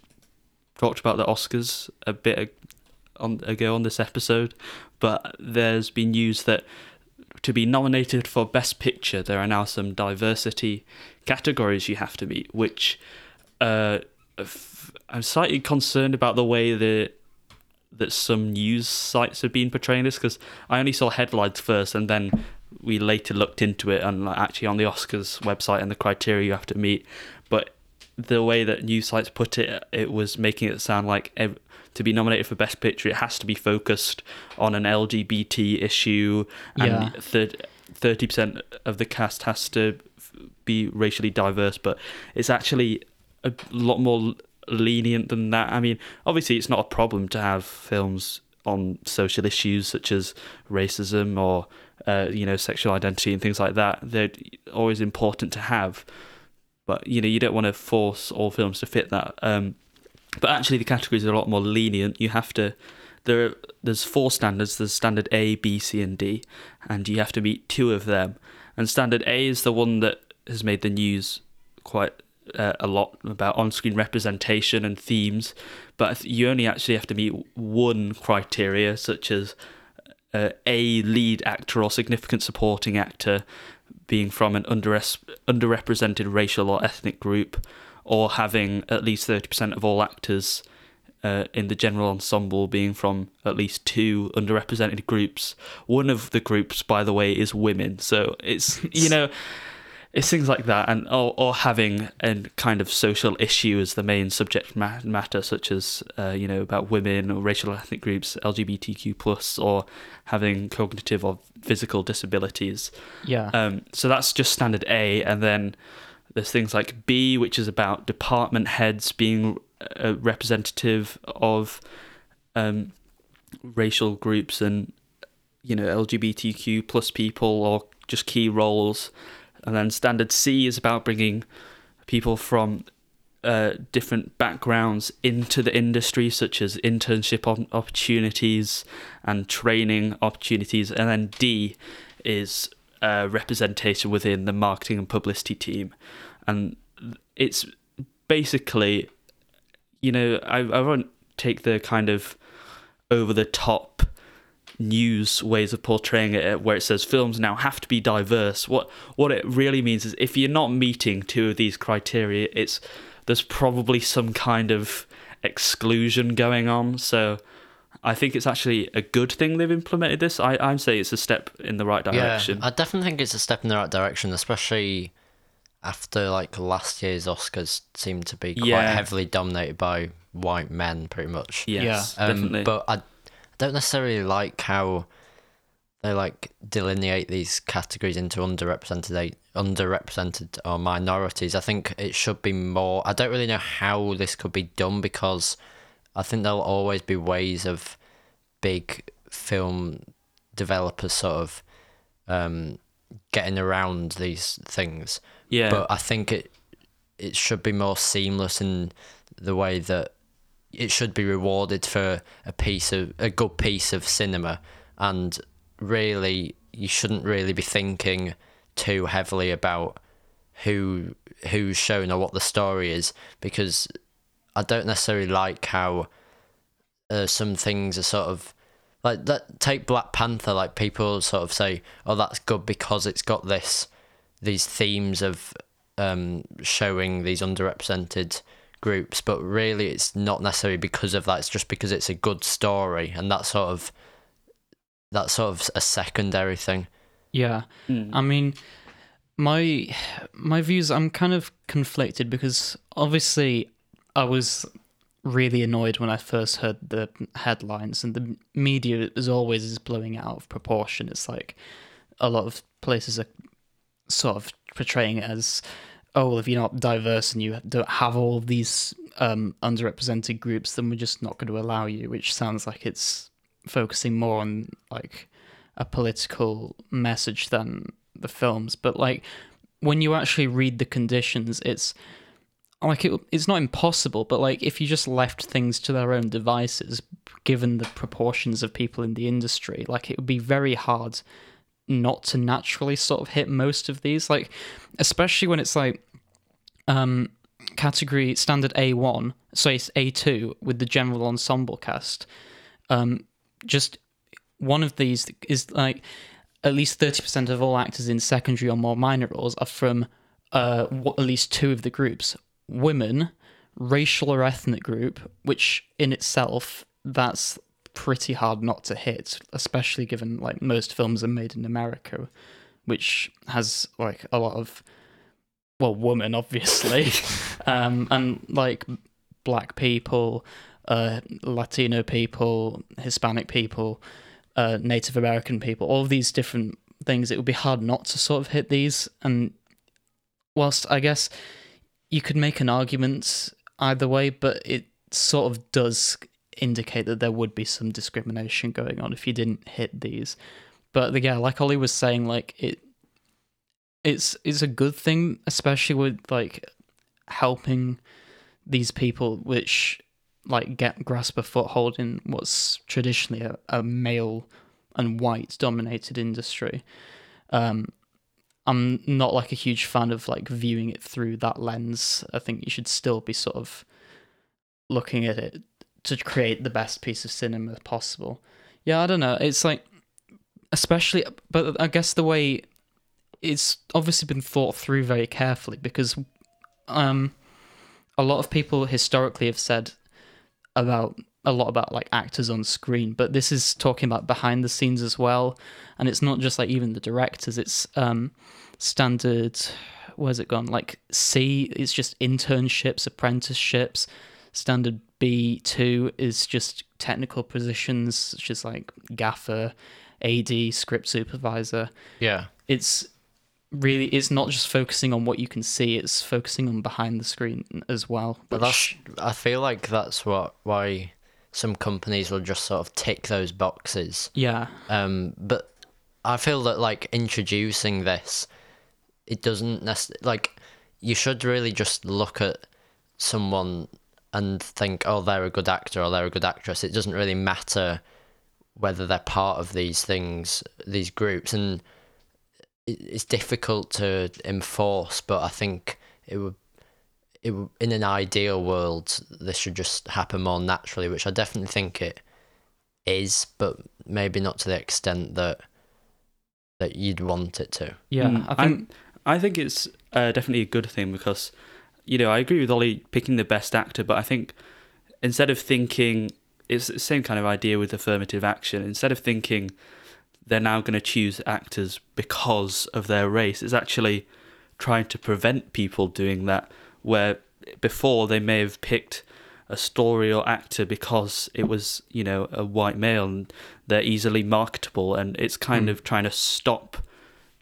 talked about the Oscars a bit on ago on this episode, but there's been news that to be nominated for Best Picture, there are now some diversity categories you have to meet, which uh, I'm slightly concerned about the way that that some news sites have been portraying this because I only saw headlines first and then we later looked into it and like, actually on the Oscars website and the criteria you have to meet. The way that news sites put it, it was making it sound like ev- to be nominated for Best Picture, it has to be focused on an LGBT issue, Yeah. and thirty percent of the cast has to f- be racially diverse. But it's actually a lot more lenient than that. I mean, obviously, it's not a problem to have films on social issues such as racism or uh, you know sexual identity and things like that. They're always important to have, but you know you don't want to force all films to fit that. Um, but actually, the categories are a lot more lenient. You have to there are, there's four standards. There's standard A, B, C, and D, and you have to meet two of them. And standard A is the one that has made the news quite uh, a lot about on-screen representation and themes, but you only actually have to meet one criteria, such as uh, a lead actor or significant supporting actor being from an underres- underrepresented racial or ethnic group, or having at least 30% of all actors uh, in the general ensemble being from at least two underrepresented groups. One of the groups, by the way, is women. So it's, you [laughs] know, it's things like that, and or, or having a kind of social issue as the main subject matter, such as uh, you know about women or racial ethnic groups, LGBTQ plus, or having cognitive or physical disabilities. Yeah. Um, so that's just standard A, and then there's things like B, which is about department heads being a representative of um, racial groups and you know LGBTQ plus people or just key roles, and then standard C is about bringing people from uh, different backgrounds into the industry, such as internship op- opportunities and training opportunities, and then D is uh, representation within the marketing and publicity team, and it's basically, you know, I I won't take the kind of over the top news ways of portraying it where it says films now have to be diverse. What what it really means is if you're not meeting two of these criteria it's there's probably some kind of exclusion going on. So i think it's actually a good thing they've implemented this. I i'd say it's a step in the right direction. Yeah, I definitely think it's a step in the right direction, especially after like last year's Oscars seemed to be quite Yeah. heavily dominated by white men, pretty much. yes Um, definitely. But I don't necessarily like how they like delineate these categories into underrepresented underrepresented or minorities. I think it should be more. I don't really know how this could be done because I think there'll always be ways of big film developers sort of um, getting around these things. yeah But I think it it should be more seamless in the way that it should be rewarded for a piece of a good piece of cinema. And really you shouldn't really be thinking too heavily about who who's shown or what the story is because I don't necessarily like how uh, some things are sort of like that take Black Panther like people sort of say oh that's good because it's got this these themes of um, showing these underrepresented groups, but really it's not necessarily because of that. It's just because it's a good story, and that's sort of that's sort of a secondary thing. Yeah. Mm. I mean, my my views. I'm kind of conflicted because obviously I was really annoyed when I first heard the headlines, and the media as always is blowing it out of proportion. It's like a lot of places are sort of portraying it as, oh, well, if you're not diverse and you don't have all of these um, underrepresented groups, then we're just not going to allow you. Which sounds like it's focusing more on like a political message than the films. But like when you actually read the conditions, it's like it, it's not impossible, but like if you just left things to their own devices, given the proportions of people in the industry, like it would be very hard not to naturally sort of hit most of these. Like especially when it's like um, category standard A1, so it's A2 with the general ensemble cast. Um, just one of these is like at least 30% of all actors in secondary or more minor roles are from uh, at least two of the groups women, racial or ethnic group, which in itself, that's pretty hard not to hit, especially given like most films are made in America, which has like a lot of well, women [laughs] obviously, [laughs] um, and like black people, uh, Latino people, Hispanic people, uh, Native American people, all these different things. It would be hard not to sort of hit these, and whilst I guess you could make an argument either way, but it sort of does indicate that there would be some discrimination going on if you didn't hit these. But yeah, like Ollie was saying, like it it's it's a good thing, especially with like helping these people which like get grasp a foothold in what's traditionally a, a male and white dominated industry. Um I'm not like a huge fan of like viewing it through that lens. I think you should still be sort of looking at it to create the best piece of cinema possible. Yeah, I don't know. It's like especially but I guess the way it's obviously been thought through very carefully because um a lot of people historically have said about a lot about like actors on screen, but this is talking about behind the scenes as well, and it's not just like even the directors. It's um standard. Where's it gone? Like C, it's just internships, apprenticeships. Standard B two is just technical positions, such as like gaffer, AD, script supervisor. Yeah. It's really it's not just focusing on what you can see it's focusing on behind the screen as well But that's I feel like that's what why some companies will just sort of tick those boxes. yeah Um, but I feel that like introducing this, it doesn't necessarily like you should really just look at someone and think, oh, they're a good actor or they're a good actress. It doesn't really matter whether they're part of these things, these groups, and it's difficult to enforce. But I think it would. It, would- in an ideal world, this should just happen more naturally, which I definitely think it is, but maybe not to the extent that that you'd want it to. yeah Mm, i think I think it's uh, definitely a good thing because, you know, I agree with Ollie picking the best actor, but I think instead of thinking it's the same kind of idea with affirmative action. Instead of thinking they're now going to choose actors because of their race, it's actually trying to prevent people doing that. Where before they may have picked a story or actor because it was, you know, a white male and they're easily marketable, and it's kind Mm. of trying to stop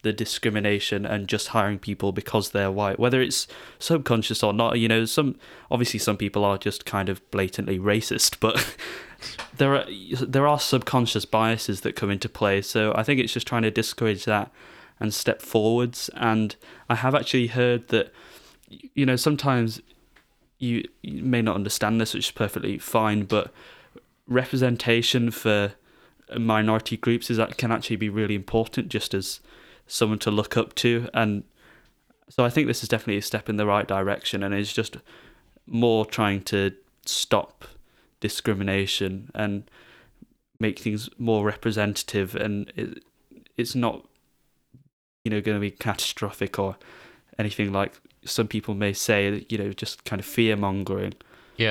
the discrimination and just hiring people because they're white, whether it's subconscious or not. You know, some obviously some people are just kind of blatantly racist, but [laughs] there are there are subconscious biases that come into play. So I think it's just trying to discourage that and step forwards. And I have actually heard that you know sometimes you, you may not understand this, which is perfectly fine, but representation for minority groups is that can actually be really important just as someone to look up to and so I think this is definitely a step in the right direction and is just more trying to stop discrimination and make things more representative and it, it's not you know going to be catastrophic or anything like some people may say you know just kind of fear mongering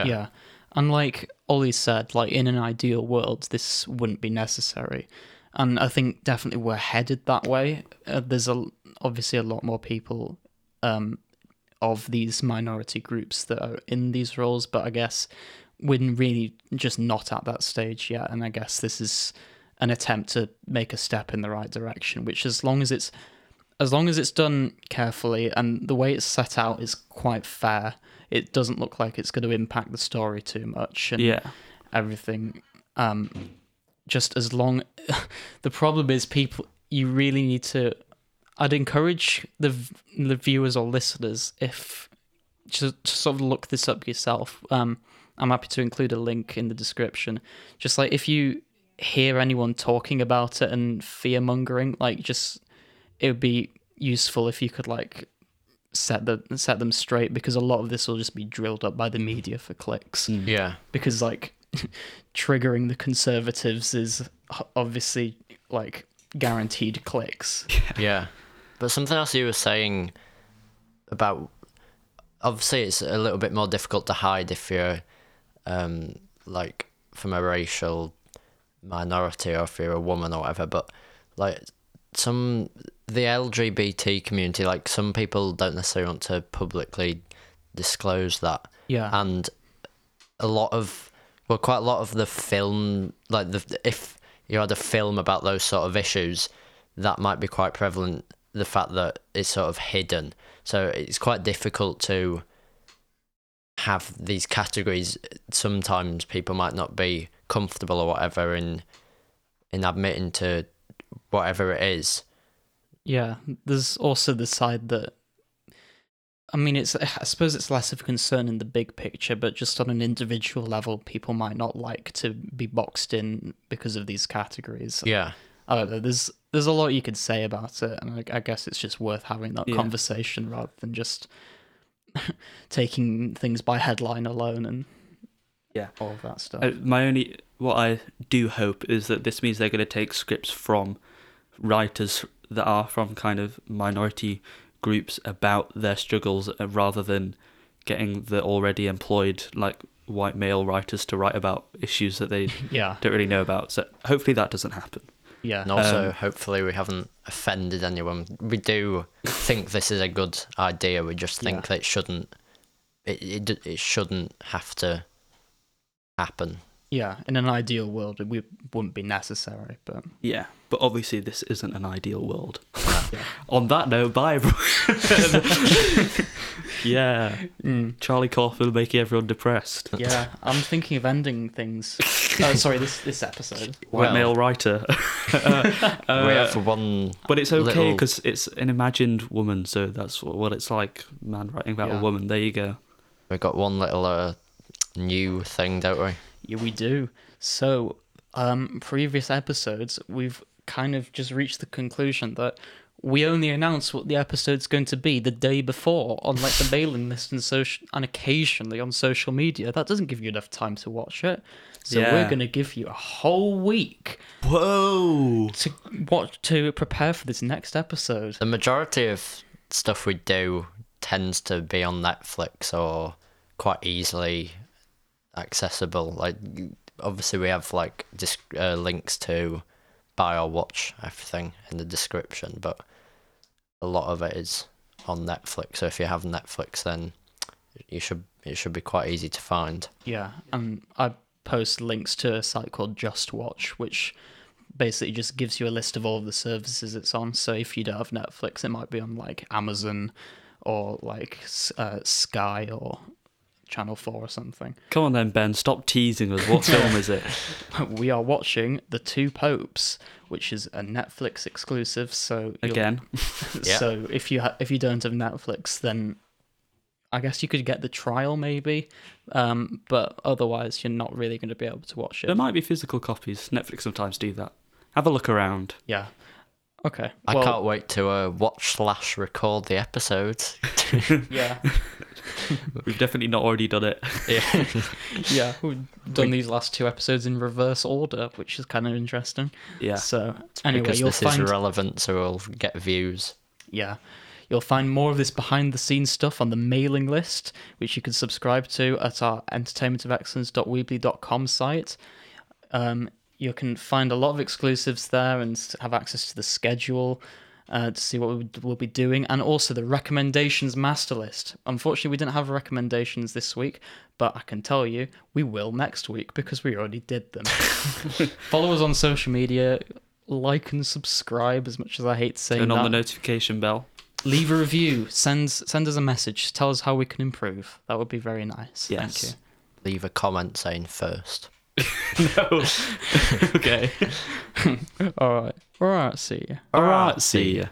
yeah. And like Ollie said, like in an ideal world, this wouldn't be necessary. And I think definitely we're headed that way. Uh, there's a obviously a lot more people um, of these minority groups that are in these roles, but I guess we're really just not at that stage yet. And I guess this is an attempt to make a step in the right direction. Which, as long as it's as long as it's done carefully and the way it's set out is quite fair, it doesn't look like it's going to impact the story too much and yeah everything. Um, just as long, [laughs] the problem is people. You really need to. I'd encourage the the viewers or listeners if to, to sort of look this up yourself. Um, I'm happy to include a link in the description. Just like if you hear anyone talking about it and fear mongering, like just it would be useful if you could like set the set them straight because a lot of this will just be drilled up by the media for clicks Mm. Yeah. because like [laughs] triggering the conservatives is obviously like guaranteed clicks. [laughs] Yeah. But something else you were saying about obviously it's a little bit more difficult to hide if you're um like from a racial minority or if you're a woman or whatever, but like some the LGBT community, like some people don't necessarily want to publicly disclose that. Yeah. and a lot of well quite a lot of the film like the if you had a film about those sort of issues that might be quite prevalent the fact that it's sort of hidden. So it's quite difficult to have these categories. Sometimes people might not be comfortable or whatever in in admitting to whatever it is. Yeah, there's also the side that I mean it's I suppose it's less of a concern in the big picture, but just on an individual level people might not like to be boxed in because of these categories. yeah I don't know, there's there's a lot you could say about it and I, I guess it's just worth having that Yeah. conversation rather than just [laughs] taking things by headline alone and Yeah. all of that stuff. Uh, my only what I do hope is that this means they're going to take scripts from writers that are from kind of minority groups about their struggles uh, rather than getting the already employed like white male writers to write about issues that they [laughs] yeah. don't really know about. So hopefully that doesn't happen. Yeah. And also, Um, hopefully, we haven't offended anyone. We do [laughs] think this is a good idea. We just think Yeah. that it shouldn't. It, it it shouldn't have to happen. Yeah, in an ideal world it would- wouldn't be necessary, but Yeah, but obviously this isn't an ideal world. Yeah. [laughs] On that note, bye. everyone. [laughs] yeah, Mm. Charlie Kaufman making everyone depressed. Yeah, I'm thinking of ending things. Oh, sorry, this this episode. [laughs] White Well- male writer. Uh, uh, we have one. but it's okay little- because it's an imagined woman, so that's what what it's like. Man writing about Yeah. a woman. There you go. We got one little uh, new thing, don't we? Yeah, we do. So, um, previous episodes, we've kind of just reached the conclusion that we only announce what the episode's going to be the day before on like the mailing list and social, and occasionally on social media. That doesn't give you enough time to watch it. So we're going to give you a whole week Whoa! to watch to prepare for this next episode. The majority of stuff we do tends to be on Netflix or quite easily accessible. Like, obviously, we have like disc- uh, links to buy or watch everything in the description, but a lot of it is on Netflix. So if you have Netflix, then you should it should be quite easy to find. Yeah, and I post links to a site called Just Watch, which basically just gives you a list of all of the services it's on. So if you don't have Netflix, it might be on like Amazon or like uh, Sky or Channel Four or something. Come on then, Ben. Stop teasing us. What [laughs] film is it? We are watching The Two Popes, which is a Netflix exclusive. So you'll- Again. [laughs] [laughs] Yeah. So if you ha- if you don't have Netflix, then I guess you could get the trial maybe, um, but otherwise you're not really going to be able to watch it. There might be physical copies. Netflix sometimes do that. Have a look around. Yeah. Okay. I well, can't wait to uh, watch slash record the episodes. [laughs] [laughs] Yeah. [laughs] We've definitely not already done it. yeah. yeah. We've done these last two episodes in reverse order, which is kind of interesting. Yeah. So anyway, because you'll this find is relevant, so we'll get views. yeah, you'll find more of this behind the scenes stuff on the mailing list, which you can subscribe to at our entertainmentofexcellence.weebly.com site. Um, you can find a lot of exclusives there and have access to the schedule. Uh, to see what we- we'll be doing, and also the recommendations master list. Unfortunately, we didn't have recommendations this week, but I can tell you we will next week because we already did them. [laughs] Follow us on social media, like and subscribe. As much as I hate saying Turn that, on the notification bell. leave a review. Send send us a message. Tell us how we can improve. That would be very nice. Yes. Thank Leave a comment saying first. [laughs] no. [laughs] okay. [laughs] All right. All right. See you. All right. See ya.